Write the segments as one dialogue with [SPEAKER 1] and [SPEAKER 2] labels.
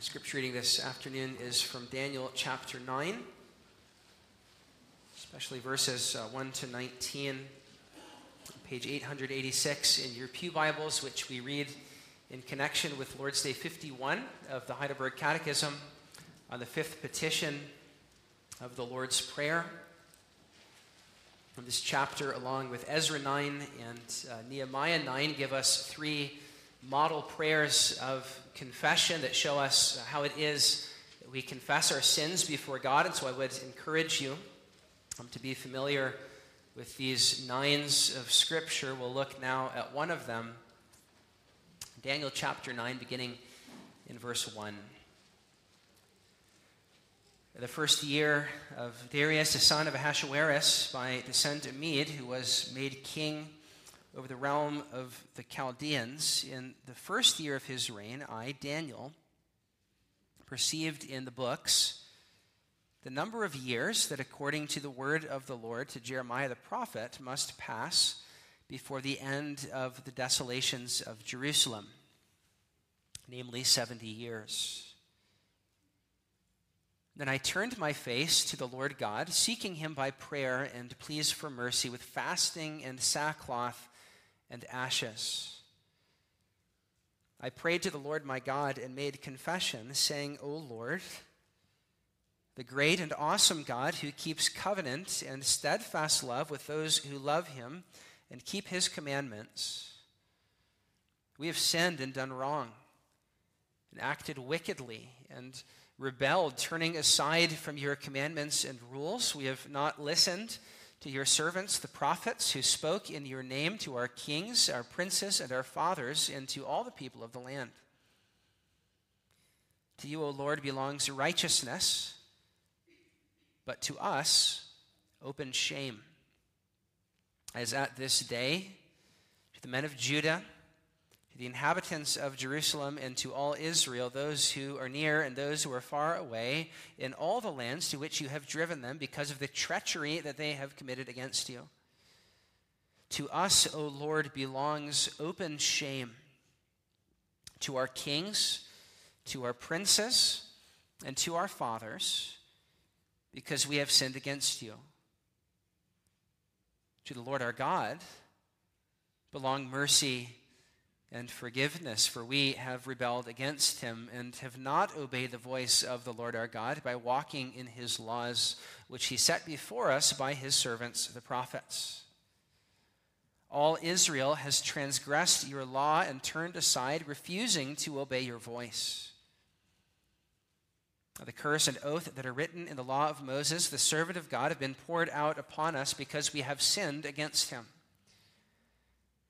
[SPEAKER 1] Our scripture reading this afternoon is from Daniel chapter 9, especially verses uh, 1 to 19, page 886 in your Pew Bibles, which we read in connection with Lord's Day 51 of the Heidelberg Catechism on the fifth petition of the Lord's Prayer. This chapter, along with Ezra 9 and uh, Nehemiah 9, give us three model prayers of confession that show us how it is that we confess our sins before God. And so I would encourage you um, to be familiar with these nines of Scripture. We'll look now at one of them Daniel chapter 9, beginning in verse 1. The first year of Darius, the son of Ahasuerus, by descent of Mede, who was made king over the realm of the Chaldeans. In the first year of his reign, I, Daniel, perceived in the books the number of years that, according to the word of the Lord to Jeremiah the prophet, must pass before the end of the desolations of Jerusalem, namely 70 years. Then I turned my face to the Lord God, seeking him by prayer and pleas for mercy with fasting and sackcloth and ashes. I prayed to the Lord my God and made confession, saying, O Lord, the great and awesome God who keeps covenant and steadfast love with those who love him and keep his commandments. We have sinned and done wrong and acted wickedly and rebelled, turning aside from your commandments and rules. We have not listened to your servants, the prophets, who spoke in your name to our kings, our princes, and our fathers, and to all the people of the land. To you, O Lord, belongs righteousness, but to us, open shame. As at this day, to the men of Judah, the inhabitants of Jerusalem and to all Israel, those who are near and those who are far away, in all the lands to which you have driven them because of the treachery that they have committed against you. To us, O Lord, belongs open shame. To our kings, to our princes, and to our fathers, because we have sinned against you. To the Lord our God belong mercy and forgiveness, for we have rebelled against him and have not obeyed the voice of the Lord our God by walking in his laws, which he set before us by his servants, the prophets. All Israel has transgressed your law and turned aside, refusing to obey your voice. The curse and oath that are written in the law of Moses, the servant of God, have been poured out upon us because we have sinned against him.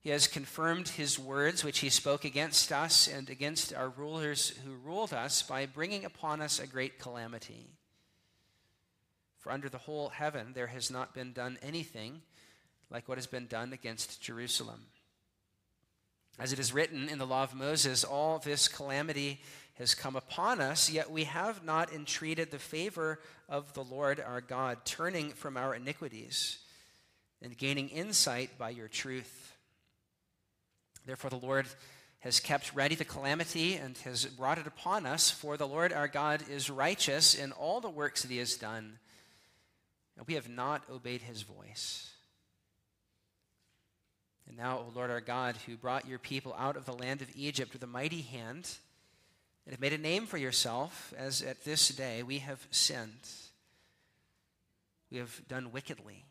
[SPEAKER 1] He has confirmed his words, which he spoke against us and against our rulers who ruled us, by bringing upon us a great calamity. For under the whole heaven there has not been done anything like what has been done against Jerusalem. As it is written in the law of Moses, all this calamity has come upon us, yet we have not entreated the favor of the Lord our God, turning from our iniquities and gaining insight by your truth. Therefore, the Lord has kept ready the calamity and has brought it upon us, for the Lord our God is righteous in all the works that he has done, and we have not obeyed his voice. And now, O Lord our God, who brought your people out of the land of Egypt with a mighty hand, and have made a name for yourself, as at this day we have sinned. We have done wickedly.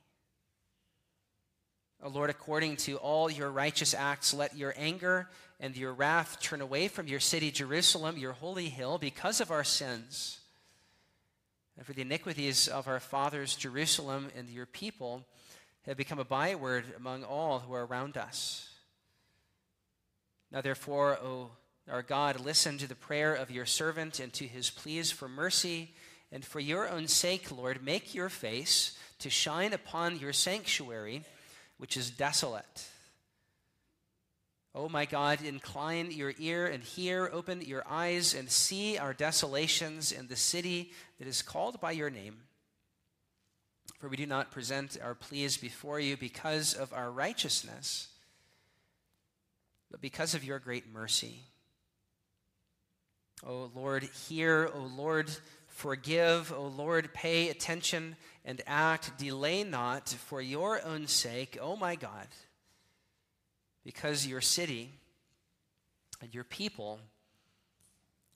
[SPEAKER 1] O Lord, according to all your righteous acts, let your anger and your wrath turn away from your city, Jerusalem, your holy hill, because of our sins. And for the iniquities of our fathers, Jerusalem, and your people have become a byword among all who are around us. Now, therefore, O our God, listen to the prayer of your servant and to his pleas for mercy. And for your own sake, Lord, make your face to shine upon your sanctuary which is desolate. Oh my God, incline your ear and hear, open your eyes and see our desolations in the city that is called by your name. For we do not present our pleas before you because of our righteousness, but because of your great mercy. O Lord, hear. O Lord, forgive. O Lord, pay attention and act. Delay not for your own sake, O my God, because your city and your people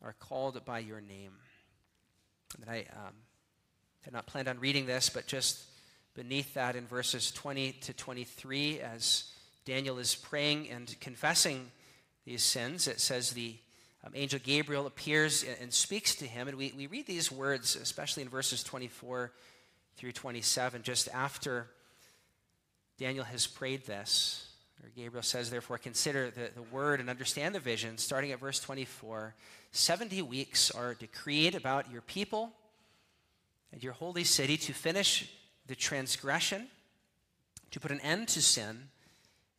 [SPEAKER 1] are called by your name. And I um, had not planned on reading this, but just beneath that in verses 20 to 23, as Daniel is praying and confessing these sins, it says the um, angel Gabriel appears and, speaks to him. And we, we read these words, especially in verses 24 through 27, just after Daniel has prayed this. Gabriel says, Therefore, consider the, the word and understand the vision. Starting at verse 24 70 weeks are decreed about your people and your holy city to finish the transgression, to put an end to sin,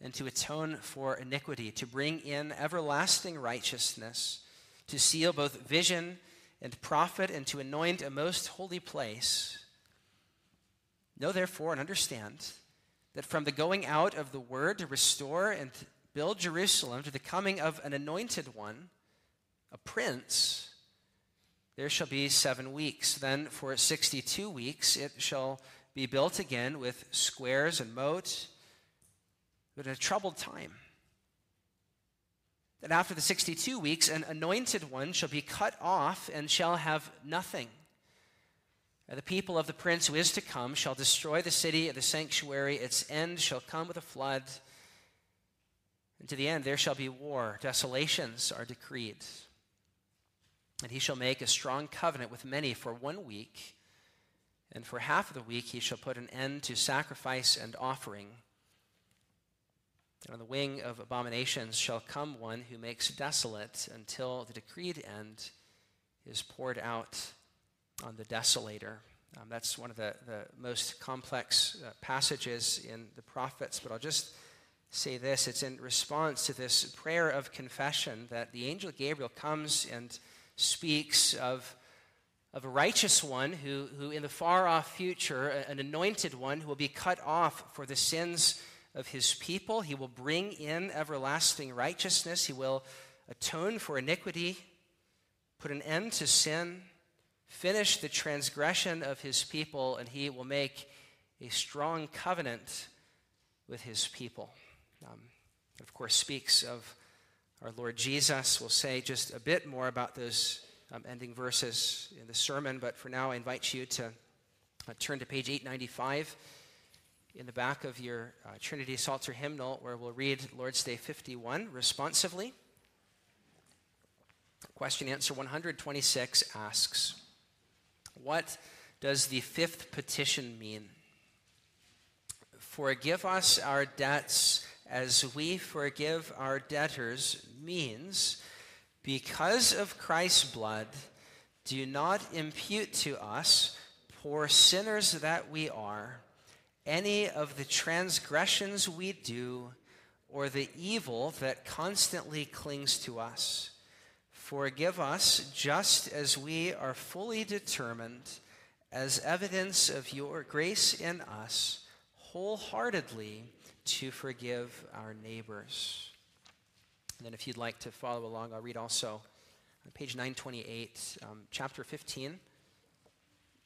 [SPEAKER 1] and to atone for iniquity, to bring in everlasting righteousness, to seal both vision and prophet, and to anoint a most holy place. Know therefore and understand that from the going out of the word to restore and build Jerusalem to the coming of an anointed one, a prince, there shall be seven weeks. Then for 62 weeks it shall be built again with squares and moat, but a troubled time. That after the 62 weeks, an anointed one shall be cut off and shall have nothing. And the people of the prince who is to come shall destroy the city of the sanctuary. Its end shall come with a flood. And to the end there shall be war. Desolations are decreed. And he shall make a strong covenant with many for one week and for half of the week he shall put an end to sacrifice and offering. And on the wing of abominations shall come one who makes desolate until the decreed end is poured out on the desolator. Um, that's one of the, the most complex uh, passages in the prophets, but I'll just say this. It's in response to this prayer of confession that the angel Gabriel comes and speaks of of a righteous one who, who in the far off future, an anointed one who will be cut off for the sins of his people. He will bring in everlasting righteousness. He will atone for iniquity, put an end to sin, finish the transgression of his people, and he will make a strong covenant with his people. Um, of course, speaks of our Lord Jesus. We'll say just a bit more about those um, ending verses in the sermon, but for now I invite you to uh, turn to page 895 in the back of your uh, Trinity Psalter hymnal, where we'll read Lord's Day 51 responsively. Question answer 126 asks What does the fifth petition mean? Forgive us our debts as we forgive our debtors means because of Christ's blood, do not impute to us, poor sinners that we are, any of the transgressions we do or the evil that constantly clings to us. Forgive us just as we are fully determined, as evidence of your grace in us, wholeheartedly to forgive our neighbors. And then if you'd like to follow along, I'll read also on page 928, um, chapter 15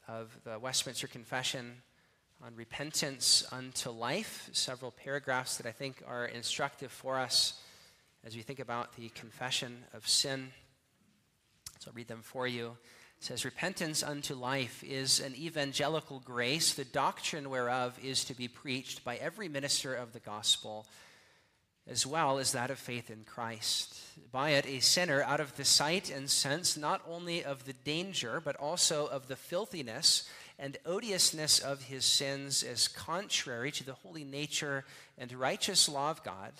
[SPEAKER 1] of the Westminster Confession on repentance unto life. Several paragraphs that I think are instructive for us as we think about the confession of sin. So I'll read them for you. It says, Repentance unto life is an evangelical grace, the doctrine whereof is to be preached by every minister of the gospel as well as that of faith in Christ. By it, a sinner, out of the sight and sense not only of the danger, but also of the filthiness and odiousness of his sins, as contrary to the holy nature and righteous law of God,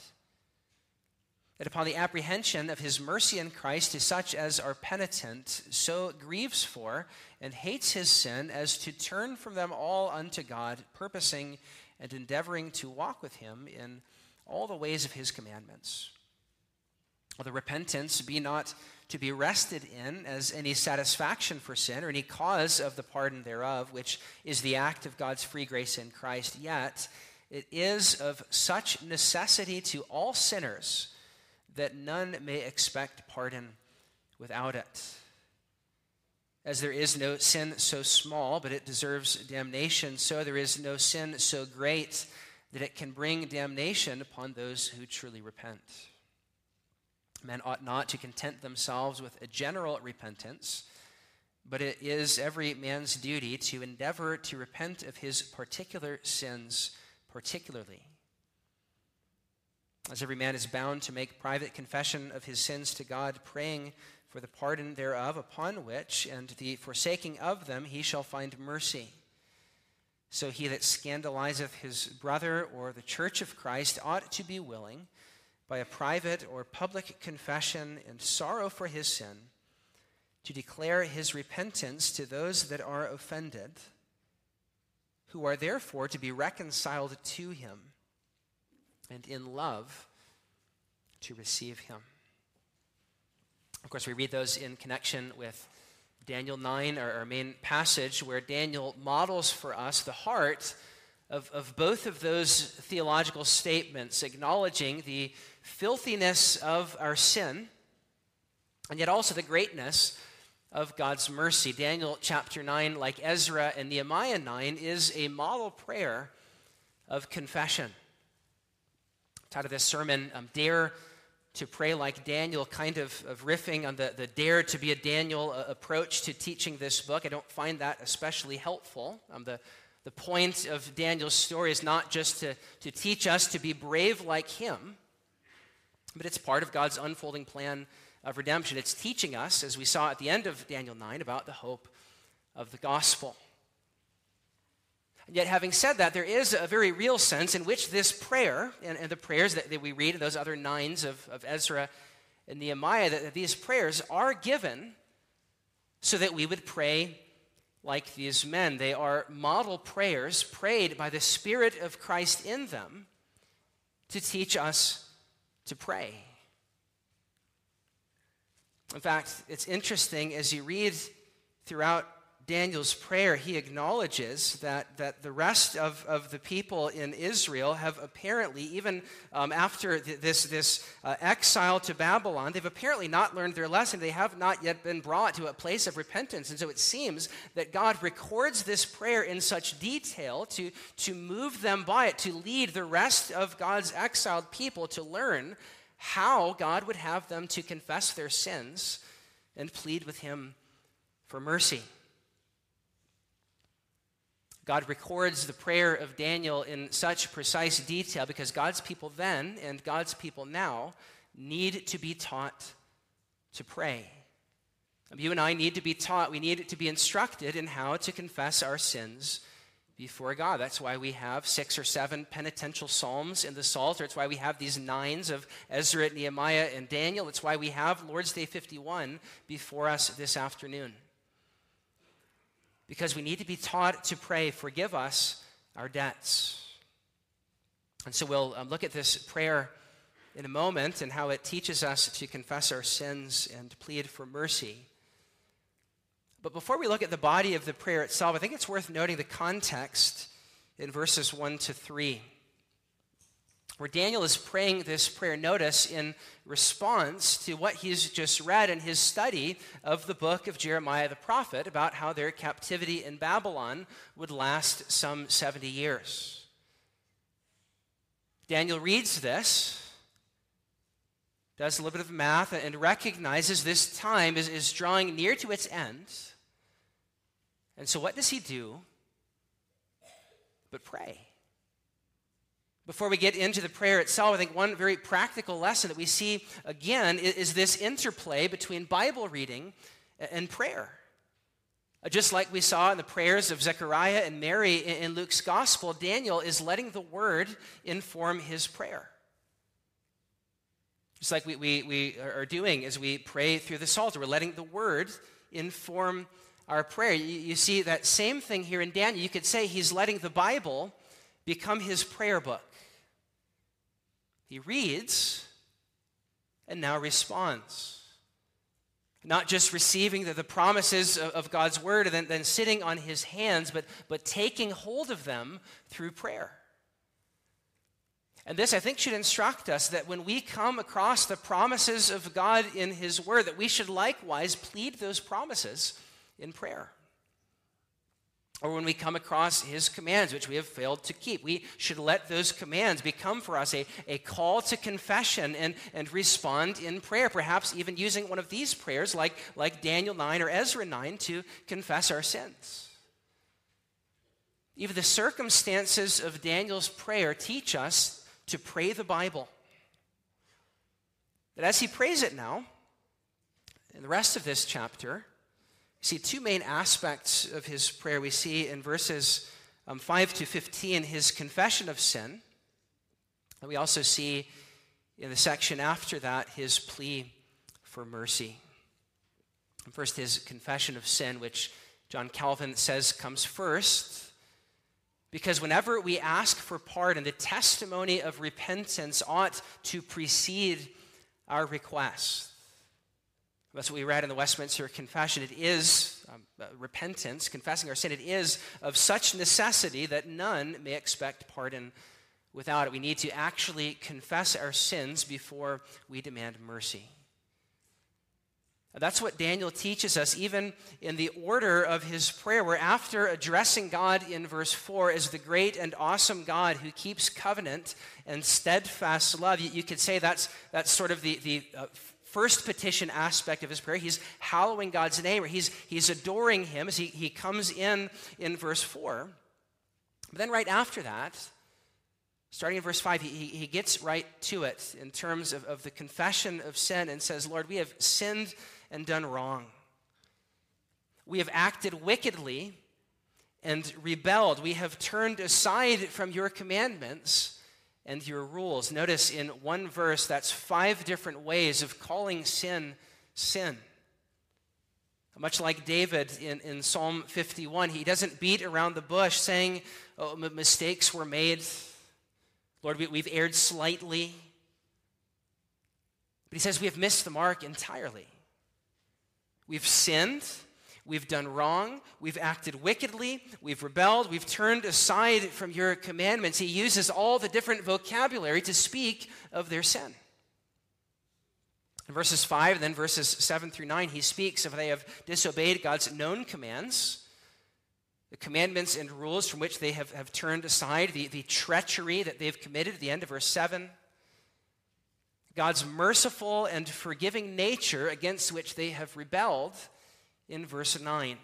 [SPEAKER 1] that upon the apprehension of his mercy in Christ to such as are penitent, so grieves for and hates his sin as to turn from them all unto God, purposing and endeavoring to walk with him in all the ways of his commandments. The repentance be not to be rested in as any satisfaction for sin or any cause of the pardon thereof, which is the act of God's free grace in Christ, yet it is of such necessity to all sinners that none may expect pardon without it. As there is no sin so small, but it deserves damnation, so there is no sin so great that it can bring damnation upon those who truly repent. Men ought not to content themselves with a general repentance, but it is every man's duty to endeavor to repent of his particular sins, particularly. As every man is bound to make private confession of his sins to God, praying for the pardon thereof, upon which, and the forsaking of them, he shall find mercy. So he that scandalizeth his brother or the church of Christ ought to be willing, by a private or public confession and sorrow for his sin, to declare his repentance to those that are offended, who are therefore to be reconciled to him, and in love to receive him. Of course, we read those in connection with Daniel 9, our, main passage, where Daniel models for us the heart of, of both of those theological statements, acknowledging the filthiness of our sin and yet also the greatness of God's mercy. Daniel chapter 9, like Ezra and Nehemiah 9, is a model prayer of confession. Title of this sermon, um, Dare to pray like Daniel, kind of, of riffing on the, the dare to be a Daniel uh, approach to teaching this book. I don't find that especially helpful. Um, the, the point of Daniel's story is not just to, to teach us to be brave like him, but it's part of God's unfolding plan of redemption. It's teaching us, as we saw at the end of Daniel 9, about the hope of the gospel. Yet, having said that, there is a very real sense in which this prayer and, and the prayers that, that, we read in those other nines of, of Ezra and Nehemiah, that, that these prayers are given so that we would pray like these men. They are model prayers prayed by the Spirit of Christ in them to teach us to pray. In fact, it's interesting as you read throughout Daniel's prayer, he acknowledges that, that the rest of, of the people in Israel have apparently, even um, after th- this, this uh, exile to Babylon, they've apparently not learned their lesson. They have not yet been brought to a place of repentance. And so it seems that God records this prayer in such detail to, to move them by it, to lead the rest of God's exiled people to learn how God would have them to confess their sins and plead with Him for mercy. God records the prayer of Daniel in such precise detail because God's people then and God's people now need to be taught to pray. You and I need to be taught, we need to be instructed in how to confess our sins before God. That's why we have six or seven penitential psalms in the Psalter. It's why we have these nines of Ezra, Nehemiah, and Daniel. It's why we have Lord's Day 51 before us this afternoon because we need to be taught to pray, forgive us our debts. And so we'll um, look at this prayer in a moment and how it teaches us to confess our sins and plead for mercy. But before we look at the body of the prayer itself, I think it's worth noting the context in verses 1 to 3 where Daniel is praying this prayer, notice, in response to what he's just read in his study of the book of Jeremiah the prophet about how their captivity in Babylon would last some 70 years. Daniel reads this, does a little bit of math, and recognizes this time is, is drawing near to its end. And so, what does he do? But pray. Before we get into the prayer itself, I think one very practical lesson that we see again is, this interplay between Bible reading and prayer. Uh, just like we saw in the prayers of Zechariah and Mary in Luke's gospel, Daniel is letting the word inform his prayer. Just like we, we, we are doing as we pray through the Psalter, we're letting the word inform our prayer. You, you see that same thing here in Daniel. You could say he's letting the Bible become his prayer book. He reads and now responds. Not just receiving the, the promises of, of, God's word and then, then sitting on his hands, but, but taking hold of them through prayer. And this, I think, should instruct us that when we come across the promises of God in His Word, that we should likewise plead those promises in prayer. Or when we come across His commands, which we have failed to keep, we should let those commands become for us a, a call to confession and, and respond in prayer, perhaps even using one of these prayers like, like Daniel 9 or Ezra 9 to confess our sins. Even the circumstances of Daniel's prayer teach us to pray the Bible. But as he prays it now, in the rest of this chapter, see two main aspects of his prayer. We see in verses um, 5 to 15 his confession of sin. And we also see in the section after that his plea for mercy. First, his confession of sin, which John Calvin says comes first. Because whenever we ask for pardon, the testimony of repentance ought to precede our request. That's what we read in the Westminster Confession. It is um, uh, repentance, confessing our sin. It is of such necessity that none may expect pardon without it. We need to actually confess our sins before we demand mercy. That's what Daniel teaches us, even in the order of his prayer, where after addressing God in verse 4 as the great and awesome God who keeps covenant and steadfast love, you, you could say that's, that's sort of the, the uh, first petition aspect of his prayer. He's hallowing God's name, or he's, he's adoring him as he, he comes in in verse 4. But then, right after that, starting in verse 5, he, he gets right to it in terms of, of the confession of sin and says, Lord, we have sinned and done wrong. We have acted wickedly and rebelled. We have turned aside from your commandments and your rules. Notice in one verse, that's five different ways of calling sin sin. Much like David in, in Psalm 51, he doesn't beat around the bush saying, oh, mistakes were made. Lord, we, we've erred slightly. But he says we have missed the mark entirely. We've sinned. We've done wrong. We've acted wickedly. We've rebelled. We've turned aside from your commandments. He uses all the different vocabulary to speak of their sin. In verses 5 and then verses 7 through 9, he speaks of they have disobeyed God's known commands, the commandments and rules from which they have, have turned aside, the, the treachery that they've committed at the end of verse 7. God's merciful and forgiving nature against which they have rebelled in verse 9.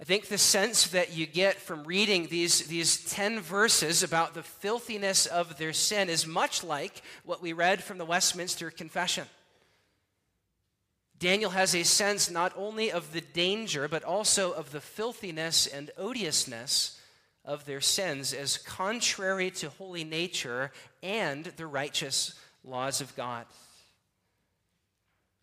[SPEAKER 1] I think the sense that you get from reading these, these 10 verses about the filthiness of their sin is much like what we read from the Westminster Confession. Daniel has a sense not only of the danger, but also of the filthiness and odiousness of their sins as contrary to holy nature and the righteous laws of God.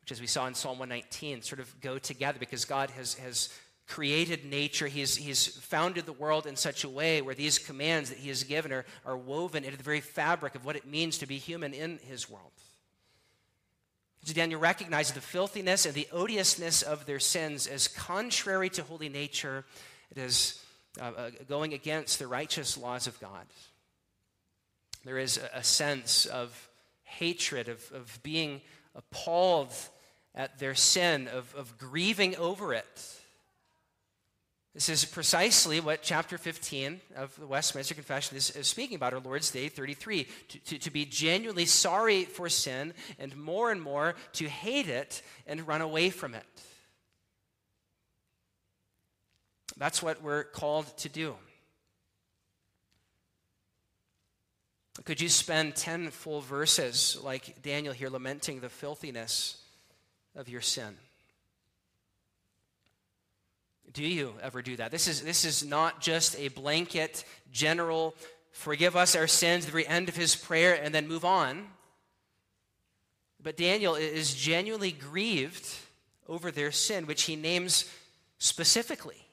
[SPEAKER 1] Which, as we saw in Psalm 119, sort of go together because God has, has created nature. He's, he's founded the world in such a way where these commands that He has given are, are woven into the very fabric of what it means to be human in His world. So Daniel recognizes the filthiness and the odiousness of their sins as contrary to holy nature. It is uh, uh, going against the righteous laws of God. There is a, a sense of hatred, of, of being appalled at their sin, of, of grieving over it. This is precisely what chapter 15 of the Westminster Confession is, is speaking about, our Lord's Day 33. To, to, to, be genuinely sorry for sin, and more and more to hate it and run away from it. That's what we're called to do. Could you spend 10 full verses like Daniel here lamenting the filthiness of your sin? Do you ever do that? This is, this is not just a blanket, general, forgive us our sins, the very end of his prayer, and then move on. But Daniel is genuinely grieved over their sin, which he names specifically.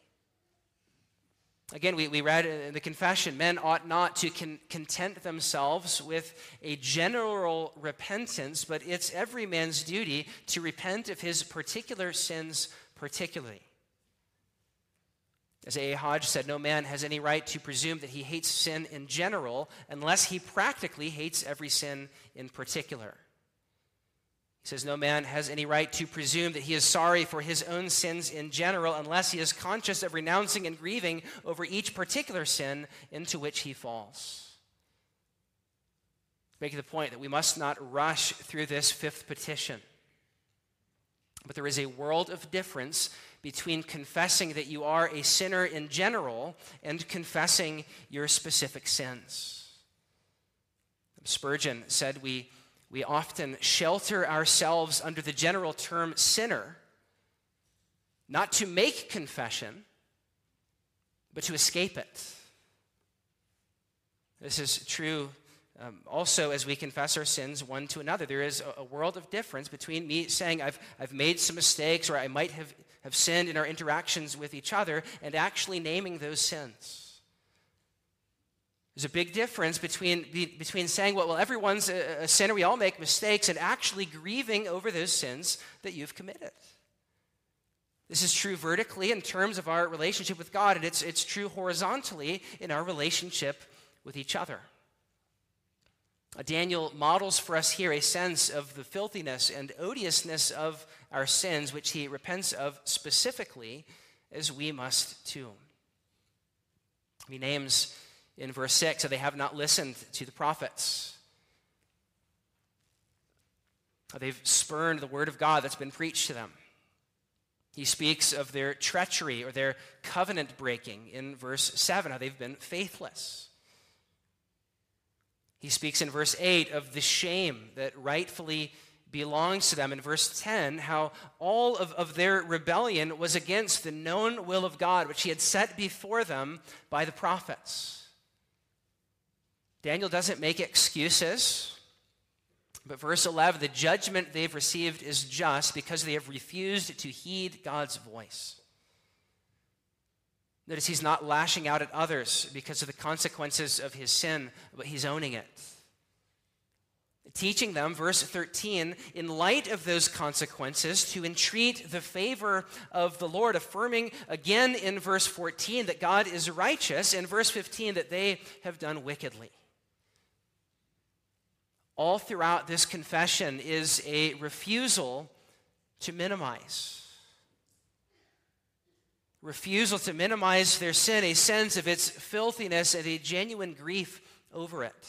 [SPEAKER 1] Again, we, we read in the confession men ought not to con- content themselves with a general repentance, but it's every man's duty to repent of his particular sins particularly. As A. A. Hodge said, no man has any right to presume that he hates sin in general unless he practically hates every sin in particular. He says, No man has any right to presume that he is sorry for his own sins in general unless he is conscious of renouncing and grieving over each particular sin into which he falls. Making the point that we must not rush through this fifth petition. But there is a world of difference between confessing that you are a sinner in general and confessing your specific sins. Spurgeon said, We, we often shelter ourselves under the general term sinner, not to make confession, but to escape it. This is true um, also, as we confess our sins one to another, there is a, a, world of difference between me saying I've, I've made some mistakes or I might have, have sinned in our interactions with each other and actually naming those sins. There's a big difference between, between saying, well, well everyone's a, a sinner, we all make mistakes, and actually grieving over those sins that you've committed. This is true vertically in terms of our relationship with God, and it's, it's true horizontally in our relationship with each other. Uh, Daniel models for us here a sense of the filthiness and odiousness of our sins, which he repents of specifically, as we must too. He names in verse 6 that they have not listened to the prophets. They've spurned the word of God that's been preached to them. He speaks of their treachery or their covenant breaking in verse 7, how they've been faithless. He speaks in verse 8 of the shame that rightfully belongs to them. In verse 10, how all of, of their rebellion was against the known will of God, which he had set before them by the prophets. Daniel doesn't make excuses. But verse 11, the judgment they've received is just because they have refused to heed God's voice. Notice he's not lashing out at others because of the consequences of his sin, but he's owning it. Teaching them, verse 13, in light of those consequences, to entreat the favor of the Lord, affirming again in verse 14 that God is righteous, and verse 15 that they have done wickedly. All throughout this confession is a refusal to minimize refusal to minimize their sin, a sense of its filthiness, and a genuine grief over it.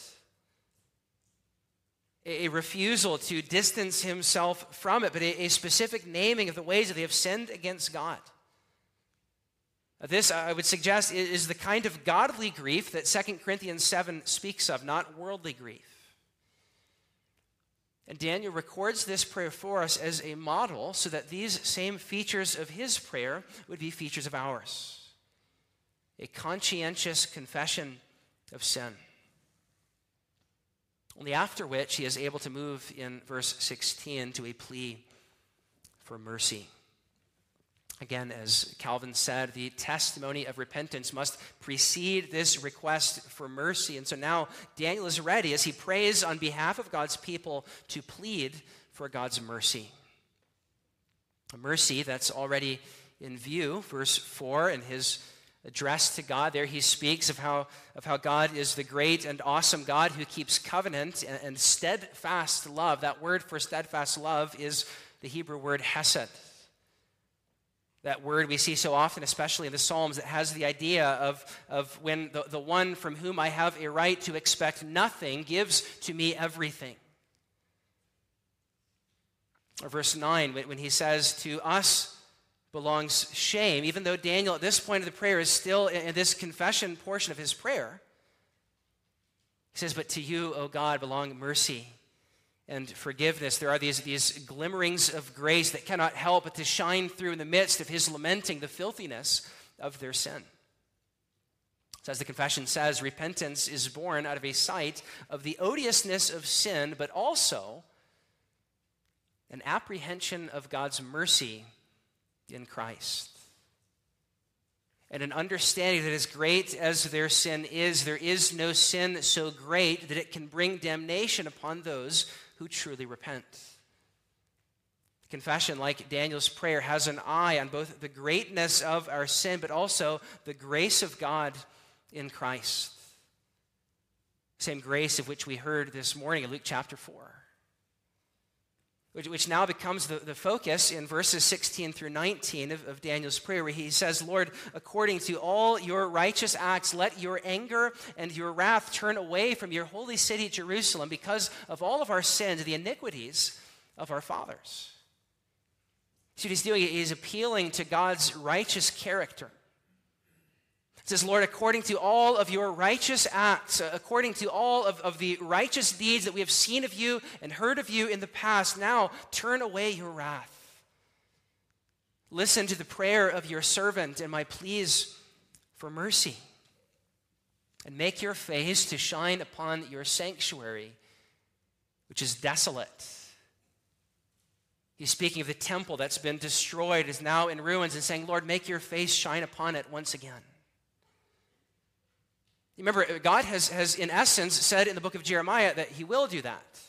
[SPEAKER 1] A refusal to distance himself from it, but a, specific naming of the ways that they have sinned against God. This, I would suggest, is the kind of godly grief that 2 Corinthians 7 speaks of, not worldly grief. And Daniel records this prayer for us as a model so that these same features of his prayer would be features of ours a conscientious confession of sin. Only after which he is able to move in verse 16 to a plea for mercy. Again, as Calvin said, the testimony of repentance must precede this request for mercy. And so now Daniel is ready as he prays on behalf of God's people to plead for God's mercy. A mercy that's already in view. Verse 4 in his address to God, there he speaks of how, of how God is the great and awesome God who keeps covenant and, and steadfast love. That word for steadfast love is the Hebrew word hesed. That word we see so often, especially in the Psalms, that has the idea of, of when the, the one from whom I have a right to expect nothing gives to me everything. Or verse 9, when he says, To us belongs shame, even though Daniel at this point of the prayer is still in this confession portion of his prayer. He says, But to you, O God, belong mercy and forgiveness. There are these, these glimmerings of grace that cannot help but to shine through in the midst of his lamenting the filthiness of their sin. So as the confession says, repentance is born out of a sight of the odiousness of sin, but also an apprehension of God's mercy in Christ. And an understanding that as great as their sin is, there is no sin so great that it can bring damnation upon those who truly repent. Confession, like Daniel's prayer, has an eye on both the greatness of our sin, but also the grace of God in Christ. Same grace of which we heard this morning in Luke chapter 4 which, which now becomes the, the focus in verses 16 through 19 of, of Daniel's prayer, where he says, Lord, according to all your righteous acts, let your anger and your wrath turn away from your holy city, Jerusalem, because of all of our sins, the iniquities of our fathers. See what he's doing? He's appealing to God's righteous character. It says, Lord, according to all of your righteous acts, uh, according to all of, of the righteous deeds that we have seen of you and heard of you in the past, now turn away your wrath. Listen to the prayer of your servant and my pleas for mercy. And make your face to shine upon your sanctuary, which is desolate. He's speaking of the temple that's been destroyed, is now in ruins, and saying, Lord, make your face shine upon it once again. Remember, God has, has, in essence, said in the book of Jeremiah that he will do that.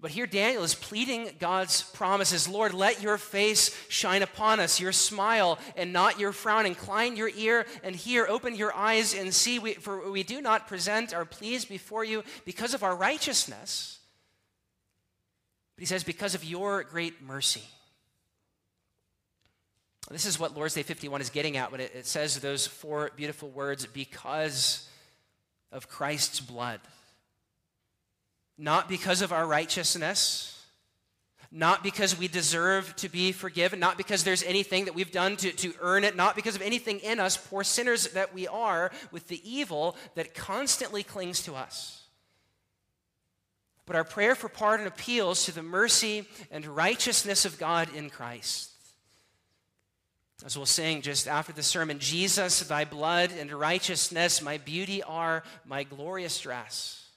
[SPEAKER 1] But here Daniel is pleading God's promises Lord, let your face shine upon us, your smile and not your frown. Incline your ear and hear, open your eyes and see. We, for we do not present our pleas before you because of our righteousness, but he says, because of your great mercy. This is what Lord's Day 51 is getting at when it, it says those four beautiful words because of Christ's blood. Not because of our righteousness, not because we deserve to be forgiven, not because there's anything that we've done to, to earn it, not because of anything in us, poor sinners that we are, with the evil that constantly clings to us. But our prayer for pardon appeals to the mercy and righteousness of God in Christ. As we'll sing just after the sermon, Jesus, thy blood and righteousness, my beauty are my glorious dress.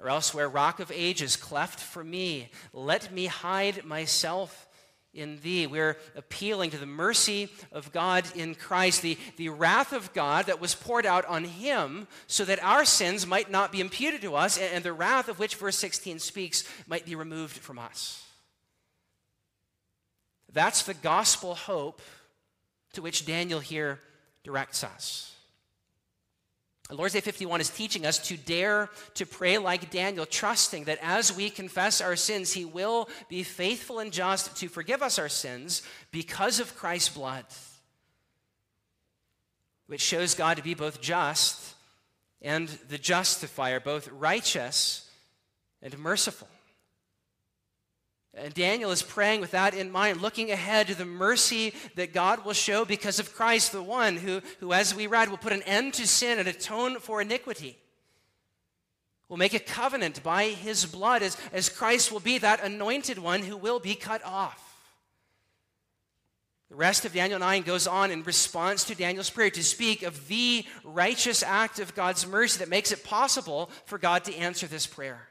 [SPEAKER 1] Or elsewhere, rock of ages, cleft for me, let me hide myself in thee. We're appealing to the mercy of God in Christ, the, the wrath of God that was poured out on him so that our sins might not be imputed to us, and, and the wrath of which verse 16 speaks might be removed from us. That's the gospel hope to which Daniel here directs us. Lord's Day 51 is teaching us to dare to pray like Daniel, trusting that as we confess our sins, he will be faithful and just to forgive us our sins because of Christ's blood, which shows God to be both just and the justifier, both righteous and merciful. And Daniel is praying with that in mind, looking ahead to the mercy that God will show because of Christ, the one who, who as we read, will put an end to sin and atone for iniquity. Will make a covenant by his blood as, as Christ will be that anointed one who will be cut off. The rest of Daniel 9 goes on in response to Daniel's prayer to speak of the righteous act of God's mercy that makes it possible for God to answer this prayer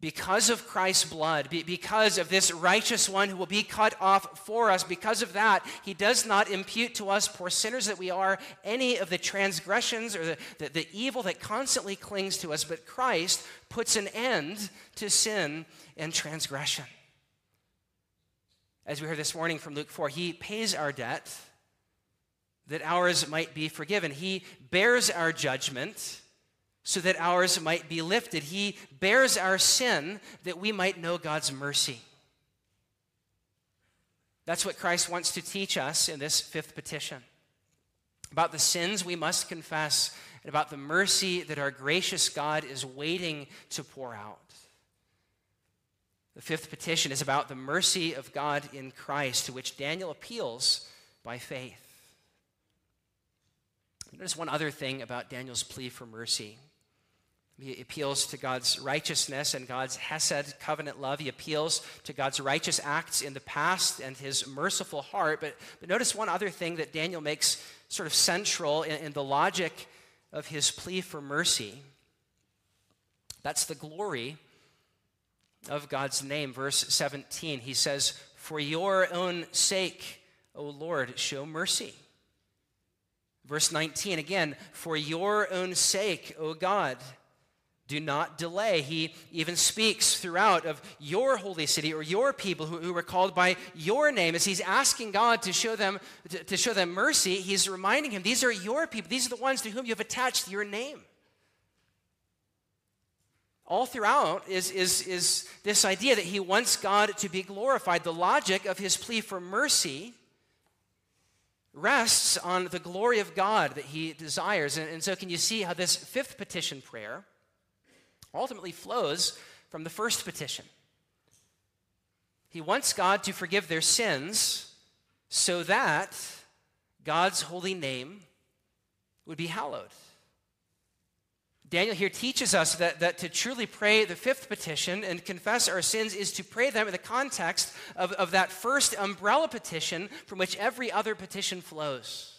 [SPEAKER 1] because of Christ's blood, because of this righteous one who will be cut off for us, because of that, he does not impute to us, poor sinners that we are, any of the transgressions or the, the, the, evil that constantly clings to us, but Christ puts an end to sin and transgression. As we heard this morning from Luke 4, he pays our debt that ours might be forgiven. He bears our judgment so that ours might be lifted. He bears our sin that we might know God's mercy. That's what Christ wants to teach us in this fifth petition about the sins we must confess and about the mercy that our gracious God is waiting to pour out. The fifth petition is about the mercy of God in Christ, to which Daniel appeals by faith. There's one other thing about Daniel's plea for mercy. He appeals to God's righteousness and God's Hesed covenant love. He appeals to God's righteous acts in the past and his merciful heart. But, but notice one other thing that Daniel makes sort of central in, in the logic of his plea for mercy. That's the glory of God's name. Verse 17, he says, For your own sake, O Lord, show mercy. Verse 19, again, for your own sake, O God do not delay. He even speaks throughout of your holy city or your people who, who were called by your name. As he's asking God to show them to, to show them mercy, he's reminding him, these are your people. These are the ones to whom you have attached your name. All throughout is, is, is this idea that he wants God to be glorified. The logic of his plea for mercy rests on the glory of God that he desires. And, and so, can you see how this fifth petition prayer? Ultimately flows from the first petition. He wants God to forgive their sins so that God's holy name would be hallowed. Daniel here teaches us that, that to truly pray the fifth petition and confess our sins is to pray them in the context of, of that first umbrella petition from which every other petition flows.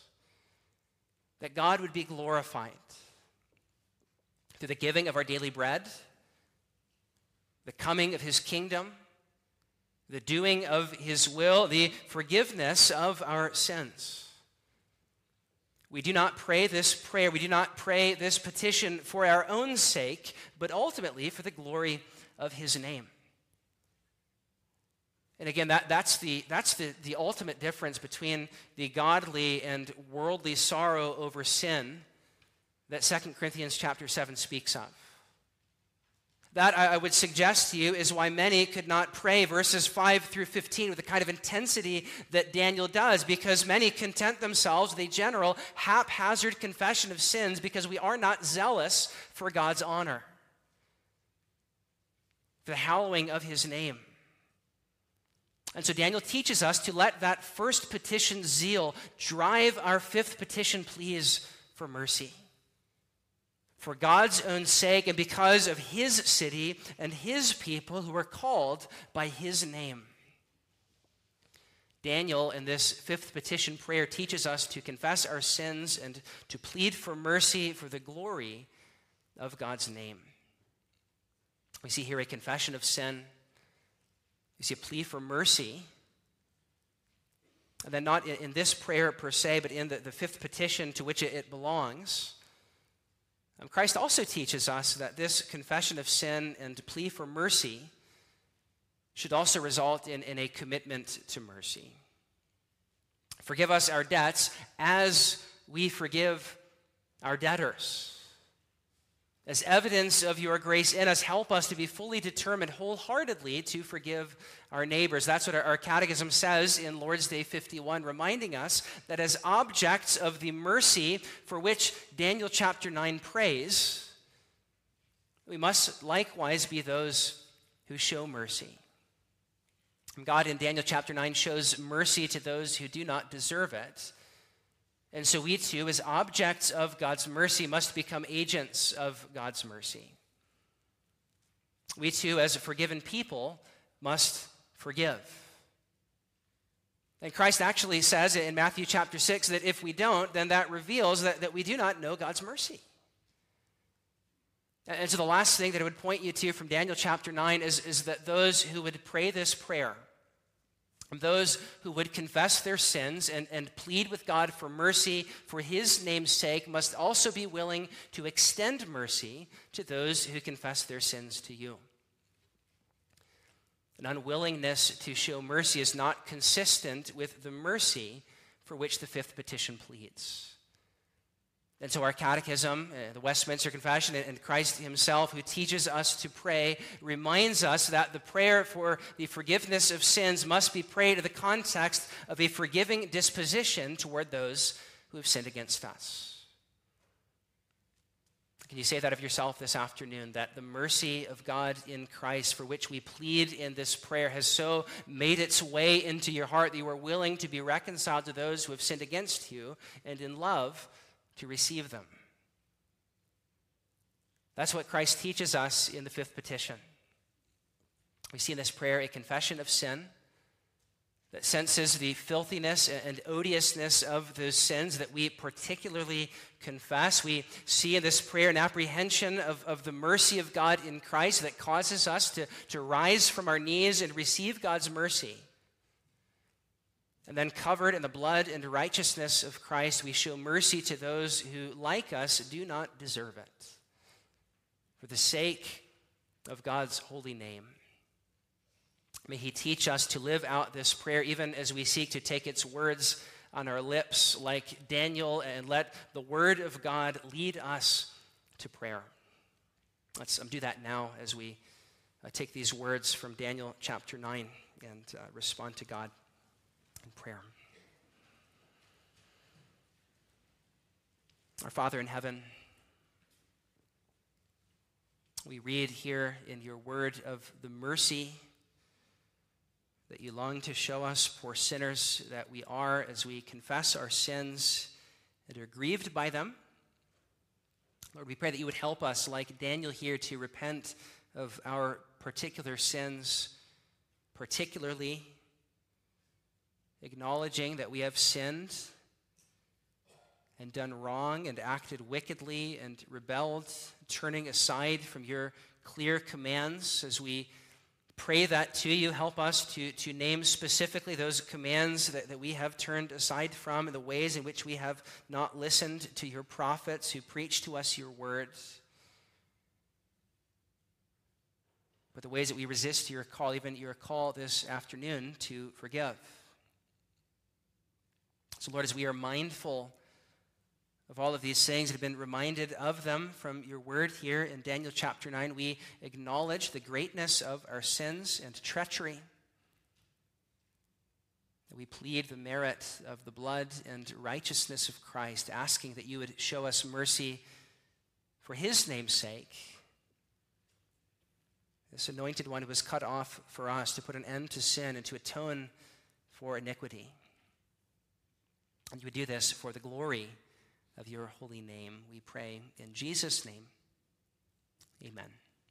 [SPEAKER 1] That God would be glorified through the giving of our daily bread, the coming of his kingdom, the doing of his will, the forgiveness of our sins. We do not pray this prayer, we do not pray this petition for our own sake, but ultimately for the glory of his name. And again, that, that's, the, that's the, the ultimate difference between the godly and worldly sorrow over sin that 2 Corinthians chapter 7 speaks of. That, I would suggest to you, is why many could not pray verses 5 through 15 with the kind of intensity that Daniel does, because many content themselves with a general, haphazard confession of sins because we are not zealous for God's honor, for the hallowing of his name. And so Daniel teaches us to let that first petition zeal drive our fifth petition pleas for mercy for God's own sake and because of his city and his people who are called by his name. Daniel, in this fifth petition prayer, teaches us to confess our sins and to plead for mercy for the glory of God's name. We see here a confession of sin. We see a plea for mercy. And then, not in, this prayer per se, but in the, the fifth petition to which it, it belongs. Um, Christ also teaches us that this confession of sin and plea for mercy should also result in, in a commitment to mercy. Forgive us our debts as we forgive our debtors. As evidence of your grace in us, help us to be fully determined wholeheartedly to forgive our neighbors. That's what our, catechism says in Lord's Day 51, reminding us that as objects of the mercy for which Daniel chapter 9 prays, we must likewise be those who show mercy. God in Daniel chapter 9 shows mercy to those who do not deserve it. And so we too, as objects of God's mercy, must become agents of God's mercy. We too, as a forgiven people, must forgive. And Christ actually says in Matthew chapter 6 that if we don't, then that reveals that, that we do not know God's mercy. And so the last thing that I would point you to from Daniel chapter 9 is, is that those who would pray this prayer, those who would confess their sins and, and plead with God for mercy for his name's sake must also be willing to extend mercy to those who confess their sins to you. An unwillingness to show mercy is not consistent with the mercy for which the fifth petition pleads. And so, our catechism, uh, the Westminster Confession, and Christ Himself, who teaches us to pray, reminds us that the prayer for the forgiveness of sins must be prayed in the context of a forgiving disposition toward those who have sinned against us. Can you say that of yourself this afternoon? That the mercy of God in Christ, for which we plead in this prayer, has so made its way into your heart that you are willing to be reconciled to those who have sinned against you, and in love, to receive them. That's what Christ teaches us in the fifth petition. We see in this prayer a confession of sin that senses the filthiness and odiousness of those sins that we particularly confess. We see in this prayer an apprehension of, of the mercy of God in Christ that causes us to, to rise from our knees and receive God's mercy. And then, covered in the blood and righteousness of Christ, we show mercy to those who, like us, do not deserve it. for the sake of God's holy name. May He teach us to live out this prayer even as we seek to take its words on our lips like Daniel and let the Word of God lead us to prayer. Let's um, do that now as we uh, take these words from Daniel chapter 9 and uh, respond to God in prayer. Our Father in heaven, we read here in your word of the mercy that you long to show us, poor sinners that we are, as we confess our sins and are grieved by them. Lord, we pray that you would help us, like Daniel here, to repent of our particular sins, particularly acknowledging that we have sinned and done wrong and acted wickedly and rebelled, turning aside from your clear commands as we pray that to you. Help us to, to name specifically those commands that, that we have turned aside from and the ways in which we have not listened to your prophets who preach to us your words. But the ways that we resist your call, even your call this afternoon to forgive. So, Lord, as we are mindful of all of these things and have been reminded of them from your word here in Daniel chapter 9, we acknowledge the greatness of our sins and treachery. We plead the merit of the blood and righteousness of Christ, asking that you would show us mercy for his name's sake. This anointed one who was cut off for us to put an end to sin and to atone for iniquity. And you would do this for the glory of your holy name. We pray in Jesus' name. Amen.